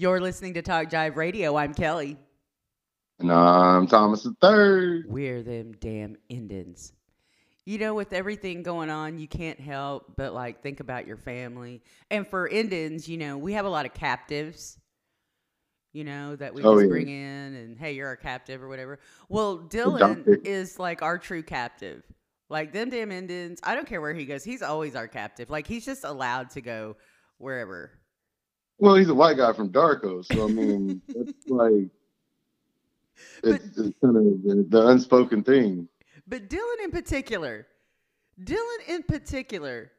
You're listening to Talk Jive Radio. I'm Kelly. And I'm Thomas the Third. We're them damn Indians. You know, with everything going on, you can't help but like think about your family. And for Indians, you know, we have a lot of captives. You know that we Oh, just yeah. bring in, and hey, you're our captive or whatever. Well, Dylan is like our true captive. Like them damn Indians. I don't care where he goes. He's always our captive. Like he's just allowed to go wherever. Well, he's a white guy from Darko, so I mean, it's like it's, it's kind of the, the unspoken thing. But Dylan in particular, Dylan in particular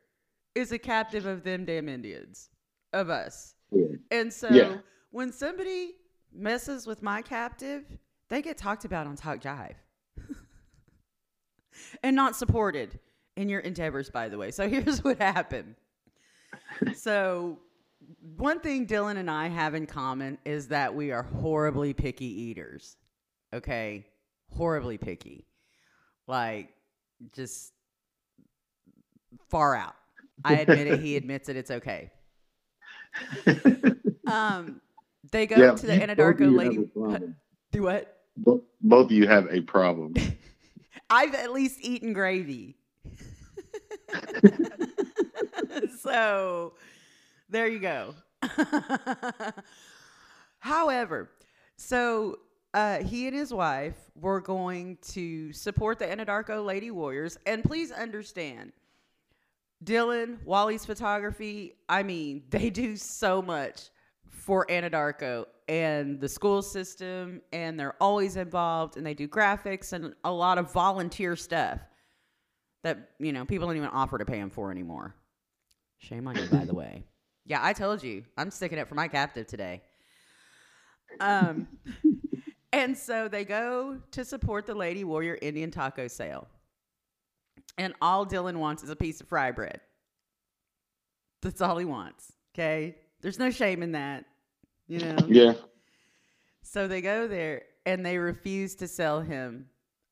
is a captive of them damn Indians, of us. Yeah. And so Yeah. when somebody messes with my captive, they get talked about on Talk Jive. and not supported in your endeavors, by the way. So here's what happened. So one thing Dylan and I have in common is that we are horribly picky eaters. Okay? Horribly picky. Like just far out. I admit it, he admits it, it's okay. Um they go Yeah, to the Anadarko lady have a problem. do what? Both of you have a problem. I've at least eaten gravy. so there you go. However, so uh, he and his wife were going to support the Anadarko Lady Warriors. And please understand, Dylan, Wally's photography, I mean, they do so much for Anadarko and the school system, and they're always involved, and they do graphics and a lot of volunteer stuff that, you know, people don't even offer to pay them for anymore. Shame on you, by the way. Yeah, I told you. I'm sticking it for my captive today. Um, and so they go to support the Lady Warrior Indian taco sale. And all Dylan wants is a piece of fry bread. That's all he wants. Okay. There's no shame in that. You know? yeah. So they go there and they refuse to sell him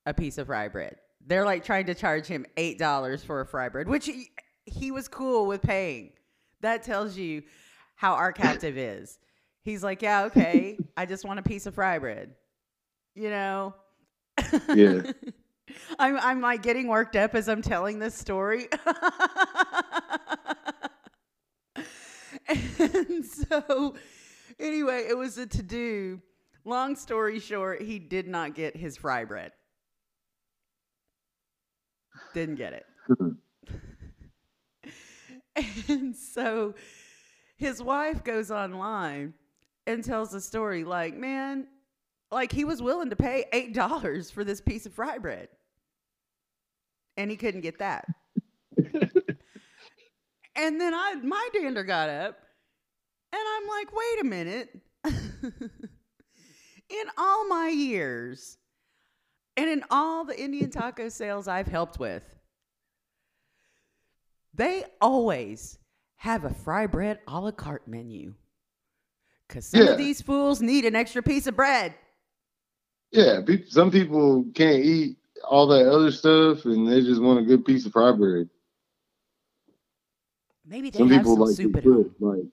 a piece of fry bread. They're like trying to charge him $8 for a fry bread, which he, he was cool with paying. That tells you how our captive is. He's like, yeah, okay. I just want a piece of fry bread. You know? Yeah. I'm I'm like getting worked up as I'm telling this story. and so anyway, it was a to do. Long story short, he did not get his fry bread. Didn't get it. Hmm. and so his wife goes online and tells the story like, man, like he was willing to pay eight dollars for this piece of fry bread. And he couldn't get that. and then I my dander got up and I'm like, wait a minute. in all my years and in all the Indian taco sales I've helped with, they always have a fry bread a la carte menu. Because some Yeah. of these fools need an extra piece of bread. Yeah. Some people can't eat all that other stuff, and they just want a good piece of fry bread. Maybe they Some have people some like soup to put like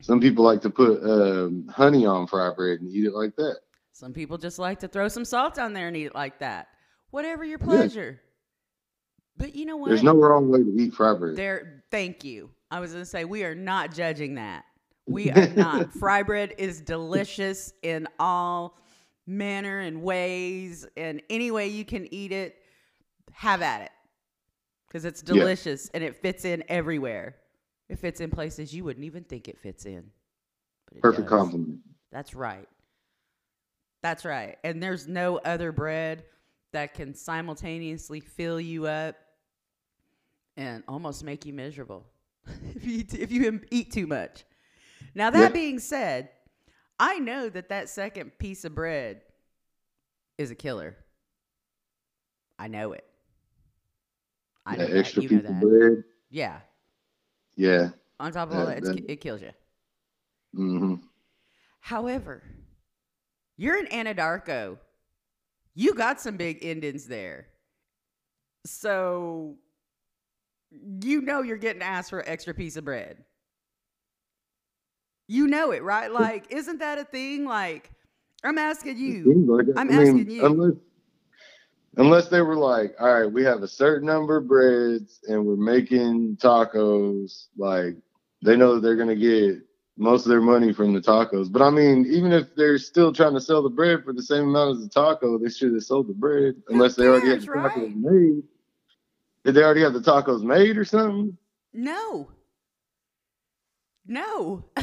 some people like to put um, honey on fry bread and eat it like that. Some people just like to throw some salt on there and eat it like that. Whatever your pleasure. But you know what? There's no wrong way to eat fry bread. There, thank you. I was going to say we are not judging that. We are not. Fry bread is delicious in all manner and ways, and any way you can eat it, have at it, because it's Yeah. delicious and it fits in everywhere. It fits in places you wouldn't even think it fits in. It Perfect does. compliment. That's right. That's right. And there's no other bread that can simultaneously fill you up and almost make you miserable if you if you eat too much. Now that Yeah. being said, I know that that second piece of bread is a killer. I know it. I know That that. extra You know piece of bread. Yeah. Yeah. On top of all That- that, it's, that- it kills you. hmm However, you're an Anadarko. You got some big endings there. So you know you're getting asked for an extra piece of bread. You know it, right? Like, isn't that a thing? Like, I'm asking you. I'm I mean, asking you. Unless, unless they were like, all right, we have a certain number of breads and we're making tacos, like they know that they're gonna get most of their money from the tacos. But I mean, even if they're still trying to sell the bread for the same amount as the taco, they should have sold the bread unless they already had the tacos right? made. Did they already have the tacos made or something? No. No.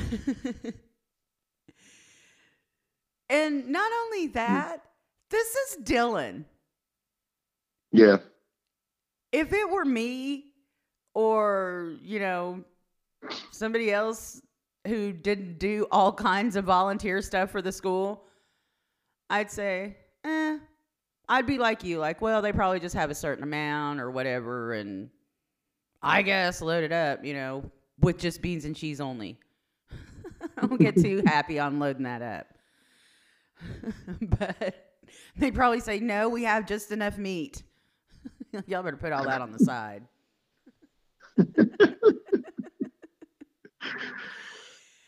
and not only that, this is Dylan. Yeah. If it were me or, you know, somebody else who didn't do all kinds of volunteer stuff for the school, I'd say. I'd be like you, like, well, they probably just have a certain amount or whatever, and I guess load it up, you know, with just beans and cheese only. I don't get too happy on loading that up. but they'd probably say, no, we have just enough meat. Y'all better put all that on the side.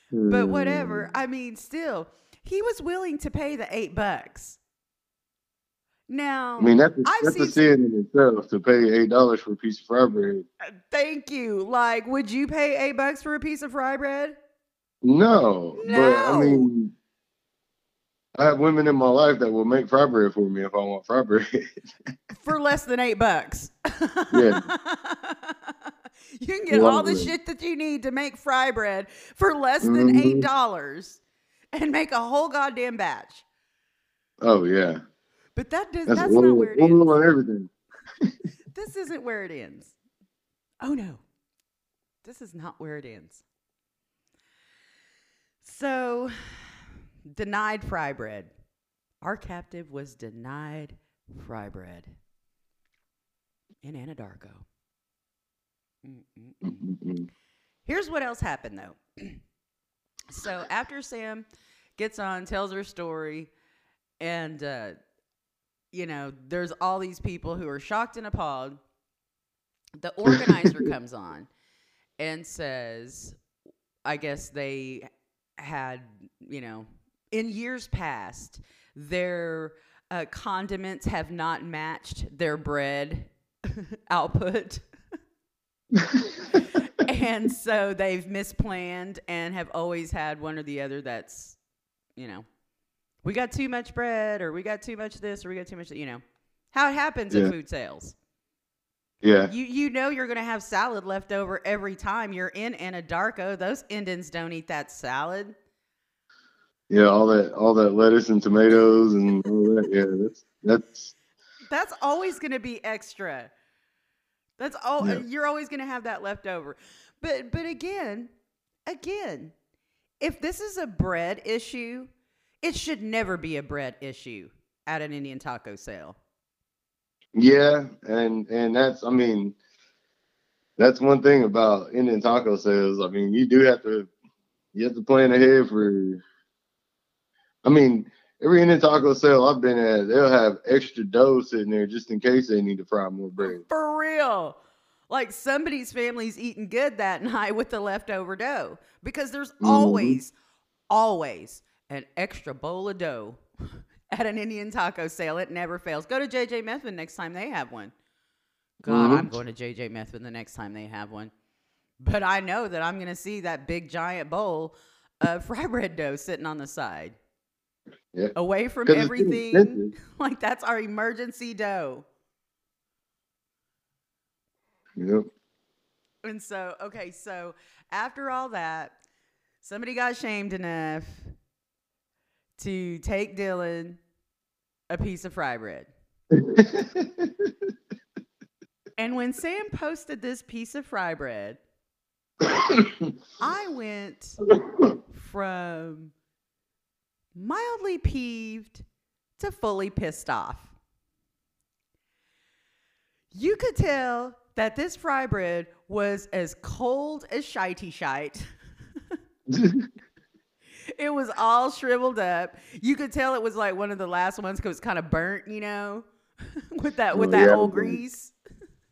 But whatever. I mean, still, he was willing to pay the eight bucks. Now, I mean, that's a, I've that's a sin in itself to pay eight dollars for a piece of fry bread. uh, thank you. Like, would you pay eight bucks for a piece of fry bread? No, but I mean, I have women in my life that will make fry bread for me if I want fry bread. For less than eight bucks. Yeah. you can get all the shit that you need to make fry bread for less than eight Mhm. dollars and make a whole goddamn batch. oh yeah, But that does that's, that's, not where it ends. everything. this isn't where it ends. Oh no. This is not where it ends. So, denied fry bread. Our captive was denied fry bread in Anadarko. Mm-mm-mm. Here's what else happened though. so after Sam gets on, tells her story, and uh, you know, there's all these people who are shocked and appalled. The organizer comes on and says, I guess they had, you know, in years past, their uh, condiments have not matched their bread output. and so they've misplanned and have always had one or the other that's, you know, we got too much bread or we got too much this or we got too much, that you know, how it happens Yeah. at food sales. yeah, You you know you're gonna have salad left over every time you're in Anadarko. Those Indians don't eat that salad. yeah, all that, all that lettuce and tomatoes and all that. Yeah, that's that's That's always gonna be extra. That's all Yeah. Uh, you're always gonna have that left over. But but again, again, if this is a bread issue, it should never be a bread issue at an Indian taco sale. yeah, and and that's I mean, that's one thing about Indian taco sales. I mean, you do have to you have to plan ahead for. I mean, every Indian taco sale I've been at, they'll have extra dough sitting there just in case they need to fry more bread. For real. Like somebody's family's eating good that night with the leftover dough because there's Mhm. always, always an extra bowl of dough at an Indian taco sale. It never fails. Go to JJ Methvin next time they have one. God, Mhm. I'm going to JJ Methvin the next time they have one. But I know that I'm going to see that big giant bowl of fry bread dough sitting on the side. Yeah. Away from everything. Like that's our emergency dough. Yep. And so, okay, so after all that, somebody got shamed enough to take Dylan a piece of fry bread. And when Sam posted this piece of fry bread, I went from mildly peeved to fully pissed off. You could tell that this fry bread was as cold as shitey shite. It was all shriveled up. You could tell it was like one of the last ones because it's kind of burnt, you know, with that with that yeah. old grease.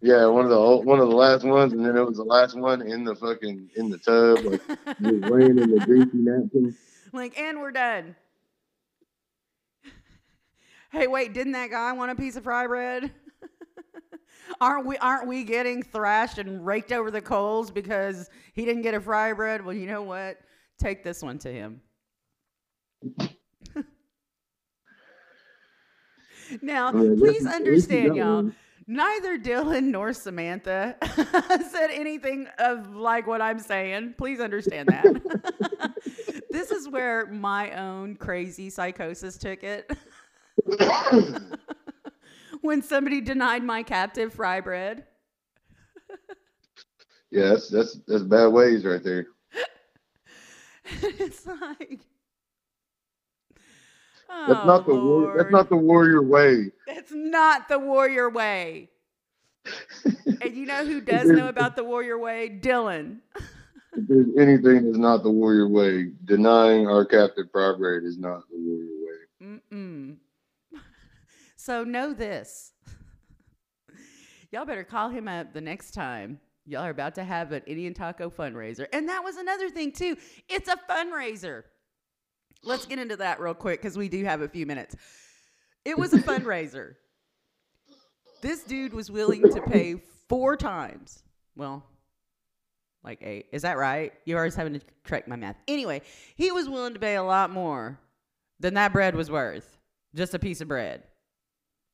Yeah, one of the old, one of the last ones, and then it was the last one in the fucking in the tub, like laying in the greasy napkin. like, and we're done. Hey, wait, didn't that guy want a piece of fry bread? aren't we aren't we getting thrashed and raked over the coals because he didn't get a fry bread? Well, you know what? Take this one to him. now, oh, please least you understand, y'all. Neither Dylan nor Samantha said anything of like what I'm saying. Please understand that. this is where my own crazy psychosis took it. when somebody denied my captive fry bread. Yeah, that's that's that's bad ways right there. it's like That's not oh, the oh, war, that's not the warrior way. It's not the warrior way. and you know who does know about the warrior way? Dylan. If there's anything that's not the warrior way, denying our captive bread is not the warrior way. Mm-mm. So know this. Y'all better call him up the next time. Y'all are about to have an Indian taco fundraiser. And that was another thing, too. It's a fundraiser. Let's get into that real quick because we do have a few minutes. It was a fundraiser. This dude was willing to pay four times. Well, like eight. Is that right? You're always having to correct my math. Anyway, he was willing to pay a lot more than that bread was worth. Just a piece of bread.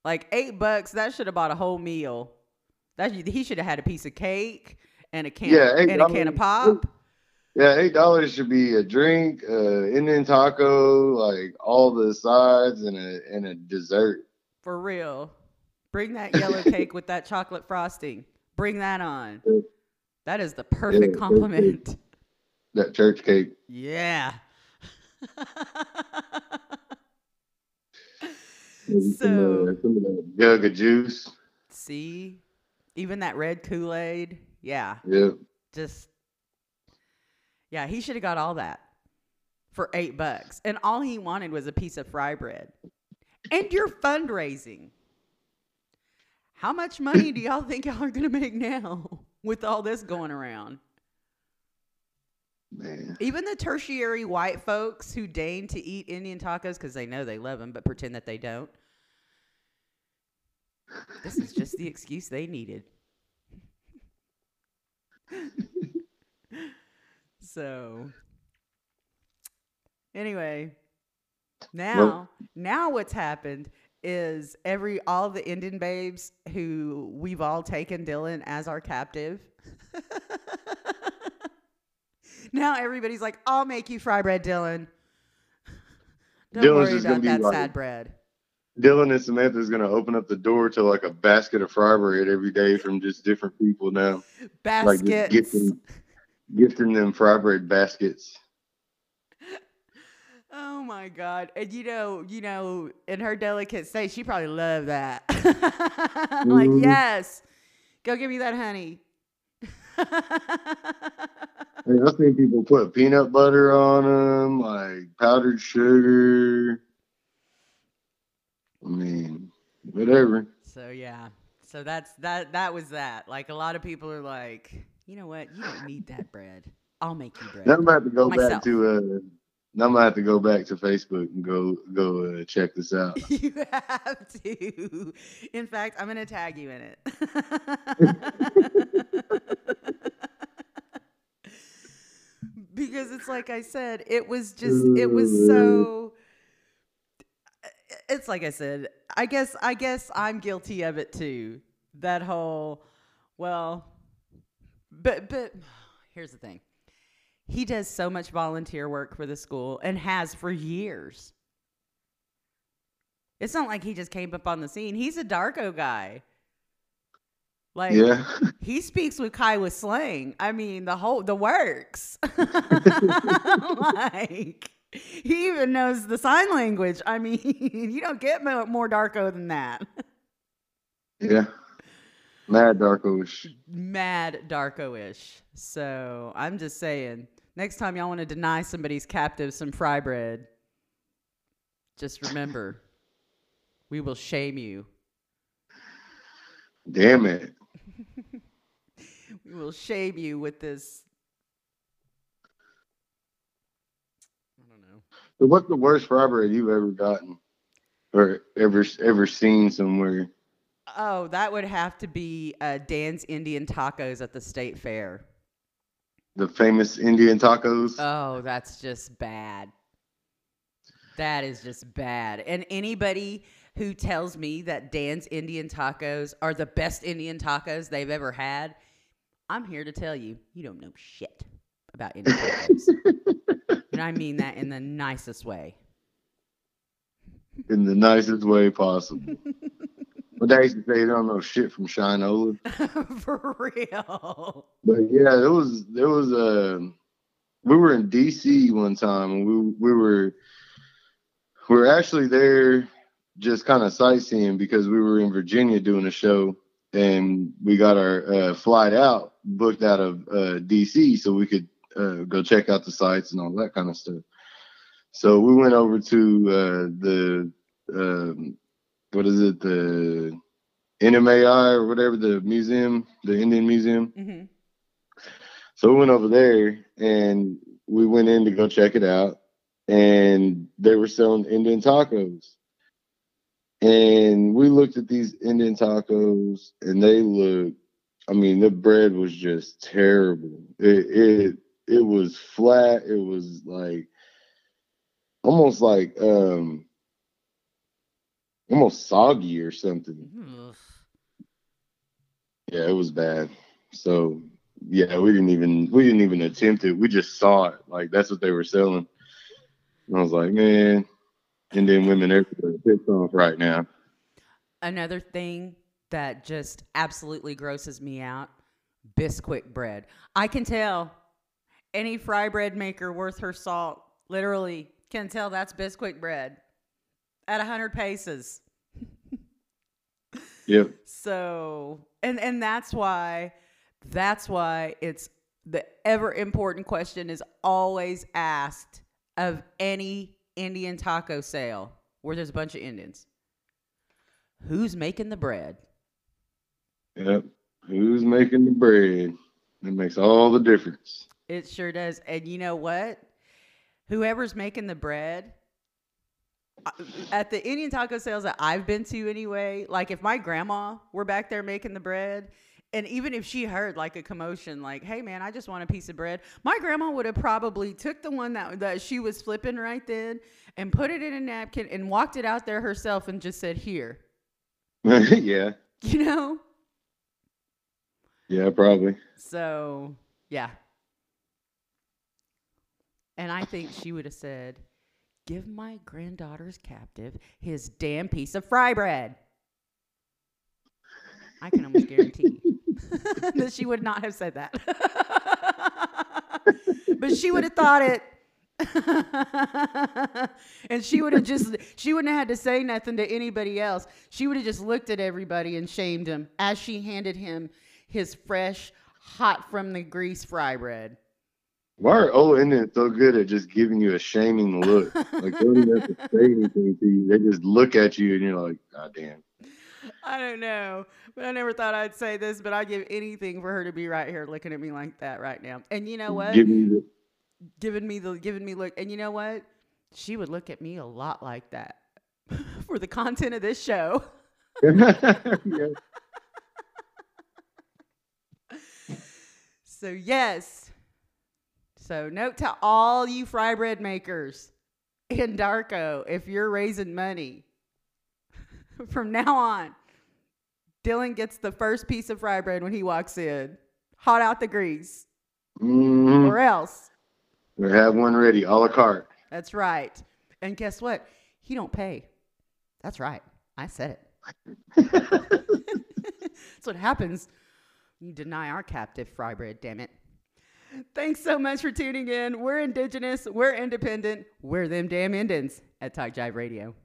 Like eight bucks, that should have bought a whole meal. That he should have had a piece of cake and a can Yeah, and a can of pop. Yeah, eight dollars should be a drink, uh, Indian taco, like all the sides, and a and a dessert. For real. Bring that yellow cake with that chocolate frosting. Bring that on. That is the perfect Yeah, compliment. That church cake. Yeah. Maybe So- some, uh, some of that jug of juice. See? Even that red Kool Aid. Yeah. Yeah. Just, yeah, he should have got all that for eight bucks. And all he wanted was a piece of fry bread. And you're fundraising. How much money do y'all think y'all are going to make now with all this going around? Man. Even the tertiary white folks who deign to eat Indian tacos because they know they love them but pretend that they don't. This is just the excuse they needed. so, anyway, now, now what's happened is every all the Indian babes who we've all taken Dylan as our captive. now everybody's like, "I'll make you fry bread, Dylan." Don't Dylan's worry about be that like- sad bread. Dylan and Samantha's gonna open up the door to like a basket of fry bread every day from just different people now. Like Baskets. gifting, gifting them fry bread baskets. Oh my god! And you know, you know, in her delicate state, she probably loved that. like, Mhm. yes, go give me that honey. I mean, I've seen people put peanut butter on them, like powdered sugar. I mean, whatever. so yeah, so that's that. That was that. Like a lot of people are like, you know what? You don't need that bread. I'll make you bread. Now I'm about to go Myself. back to uh. Now I'm gonna have to go back to Facebook and go go uh, check this out. you have to. In fact, I'm going to tag you in it. because it's like I said, it was just, it was so. It's like I said, I guess, I guess I'm guilty of it too. That whole, well, but, but here's the thing. He does so much volunteer work for the school and has for years. It's not like he just came up on the scene. He's a Darko guy. Like Yeah, he speaks with Kiowa slang. I mean, the whole the works. like he even knows the sign language. I mean, you don't get mo- more Darko than that. yeah. Mad Darkoish. Mad Darko-ish. So I'm just saying, next time y'all want to deny somebody's captive some fry bread, just remember, we will shame you. Damn it. we will shame you with this. I don't know. So what's the worst fry bread you've ever gotten or ever ever seen somewhere? Oh, that would have to be uh, Dan's Indian Tacos at the state fair. The famous Indian tacos. Oh, that's just bad. That is just bad. And anybody who tells me that Dan's Indian tacos are the best Indian tacos they've ever had, I'm here to tell you, you don't know shit about Indian tacos. and I mean that in the nicest way. in the nicest way possible. but they used to say they don't know shit from Shinola. For real. But yeah, it was it was uh we were in DC one time and we we were we were actually there just kind of sightseeing because we were in Virginia doing a show and we got our uh, flight out booked out of uh, DC so we could uh, go check out the sites and all that kind of stuff. So we went over to uh, the um, what is it the NMAI or whatever the museum, the Indian Museum. hmm So we went over there and we went in to go check it out, and they were selling Indian tacos. And we looked at these Indian tacos, and they looked. I mean, the bread was just terrible. It it it was flat. It was like almost like um almost soggy or something. Ugh. Yeah, it was bad. So yeah, we didn't even we didn't even attempt it. We just saw it. Like that's what they were selling. And I was like, man, Indian women everywhere pissed off right now. Another thing that just absolutely grosses me out Bisquick bread. I can tell any fry bread maker worth her salt literally can tell that's Bisquick bread at 100 paces. Yep. So, and and that's why that's why it's the ever important question is always asked of any Indian taco sale where there's a bunch of Indians. Who's making the bread? Yep. Who's making the bread? It makes all the difference. It sure does. And you know what? Whoever's making the bread at the Indian taco sales that I've been to anyway, like if my grandma were back there making the bread, and even if she heard like a commotion, like, "Hey man, I just want a piece of bread," my grandma would have probably took the one that that she was flipping right then and put it in a napkin and walked it out there herself and just said, "Here," yeah. you know. Yeah, probably. So yeah. And I think she would have said, Give my granddaughter's captive his damn piece of fry bread. I can almost guarantee that she would not have said that. but she would have thought it. and she would have just she wouldn't have had to say nothing to anybody else. She would have just looked at everybody and shamed him as she handed him his fresh, hot from the grease fry bread. Why are old Indians so good at just giving you a shaming look? Like they don't even have to say anything to you. They just look at you and you're like, God damn. I don't know, but I never thought I'd say this, but I'd give anything for her to be right here looking at me like that right now. And you know what? Give me the giving me the giving me look. And you know what? She would look at me a lot like that for the content of this show. So yes. So note to all you fry bread makers in Darko, if you're raising money, from now on, Dylan gets the first piece of fry bread when he walks in, hot out the grease, Mhm. or else. We have one ready, a la carte. That's right. And guess what? He don't pay. That's right. I said it. That's what happens. You deny our captive fry bread, damn it. Thanks so much for tuning in. We're indigenous, we're independent, we're them damn Indians at Talk Jive Radio.